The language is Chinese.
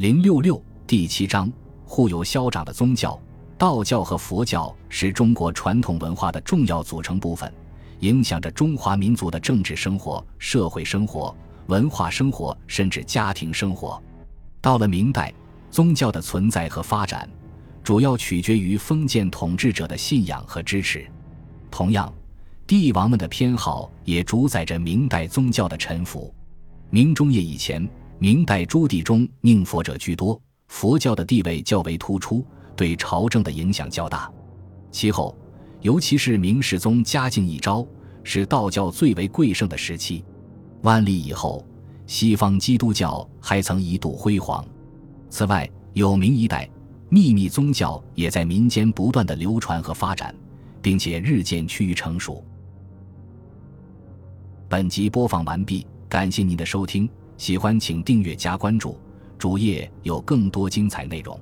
零六六第七章：互有消长的宗教。道教和佛教是中国传统文化的重要组成部分，影响着中华民族的政治生活、社会生活、文化生活，甚至家庭生活。到了明代，宗教的存在和发展，主要取决于封建统治者的信仰和支持。同样，帝王们的偏好也主宰着明代宗教的沉浮。明中叶以前。明代诸帝中，宁佛者居多，佛教的地位较为突出，对朝政的影响较大。其后，尤其是明世宗嘉靖一朝，是道教最为贵盛的时期。万历以后，西方基督教还曾一度辉煌。此外，有明一代秘密宗教也在民间不断的流传和发展，并且日渐趋于成熟。本集播放完毕，感谢您的收听。喜欢请订阅加关注，主页有更多精彩内容。